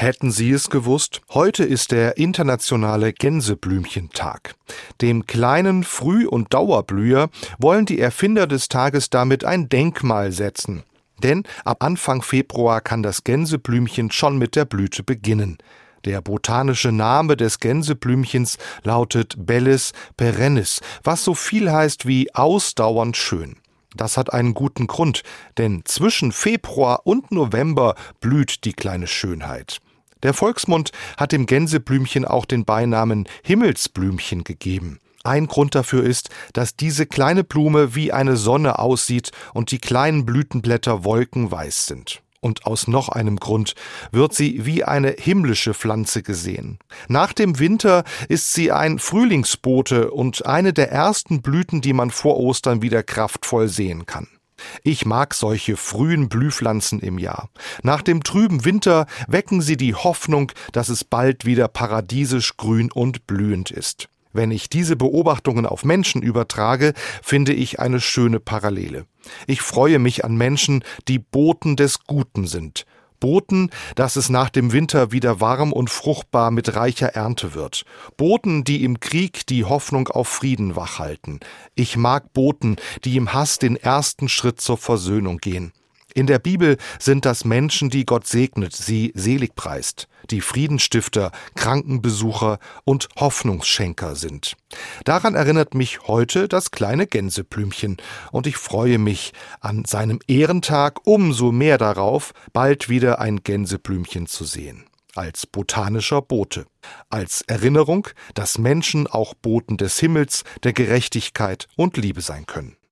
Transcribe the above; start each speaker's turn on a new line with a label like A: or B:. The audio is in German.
A: Hätten Sie es gewusst? Heute ist der internationale Gänseblümchentag. Dem kleinen Früh- und Dauerblüher wollen die Erfinder des Tages damit ein Denkmal setzen. Denn ab Anfang Februar kann das Gänseblümchen schon mit der Blüte beginnen. Der botanische Name des Gänseblümchens lautet Bellis perennis, was so viel heißt wie ausdauernd schön. Das hat einen guten Grund, denn zwischen Februar und November blüht die kleine Schönheit. Der Volksmund hat dem Gänseblümchen auch den Beinamen Himmelsblümchen gegeben. Ein Grund dafür ist, dass diese kleine Blume wie eine Sonne aussieht und die kleinen Blütenblätter wolkenweiß sind. Und aus noch einem Grund wird sie wie eine himmlische Pflanze gesehen. Nach dem Winter ist sie ein Frühlingsbote und eine der ersten Blüten, die man vor Ostern wieder kraftvoll sehen kann. Ich mag solche frühen Blühpflanzen im Jahr. Nach dem trüben Winter wecken sie die Hoffnung, dass es bald wieder paradiesisch grün und blühend ist. Wenn ich diese Beobachtungen auf Menschen übertrage, finde ich eine schöne Parallele. Ich freue mich an Menschen, die Boten des Guten sind, Boten, dass es nach dem Winter wieder warm und fruchtbar mit reicher Ernte wird. Boten, die im Krieg die Hoffnung auf Frieden wachhalten. Ich mag Boten, die im Hass den ersten Schritt zur Versöhnung gehen. In der Bibel sind das Menschen, die Gott segnet, sie selig preist, die Friedenstifter, Krankenbesucher und Hoffnungsschenker sind. Daran erinnert mich heute das kleine Gänseblümchen, und ich freue mich an seinem Ehrentag umso mehr darauf, bald wieder ein Gänseblümchen zu sehen als botanischer Bote, als Erinnerung, dass Menschen auch Boten des Himmels, der Gerechtigkeit und Liebe sein können.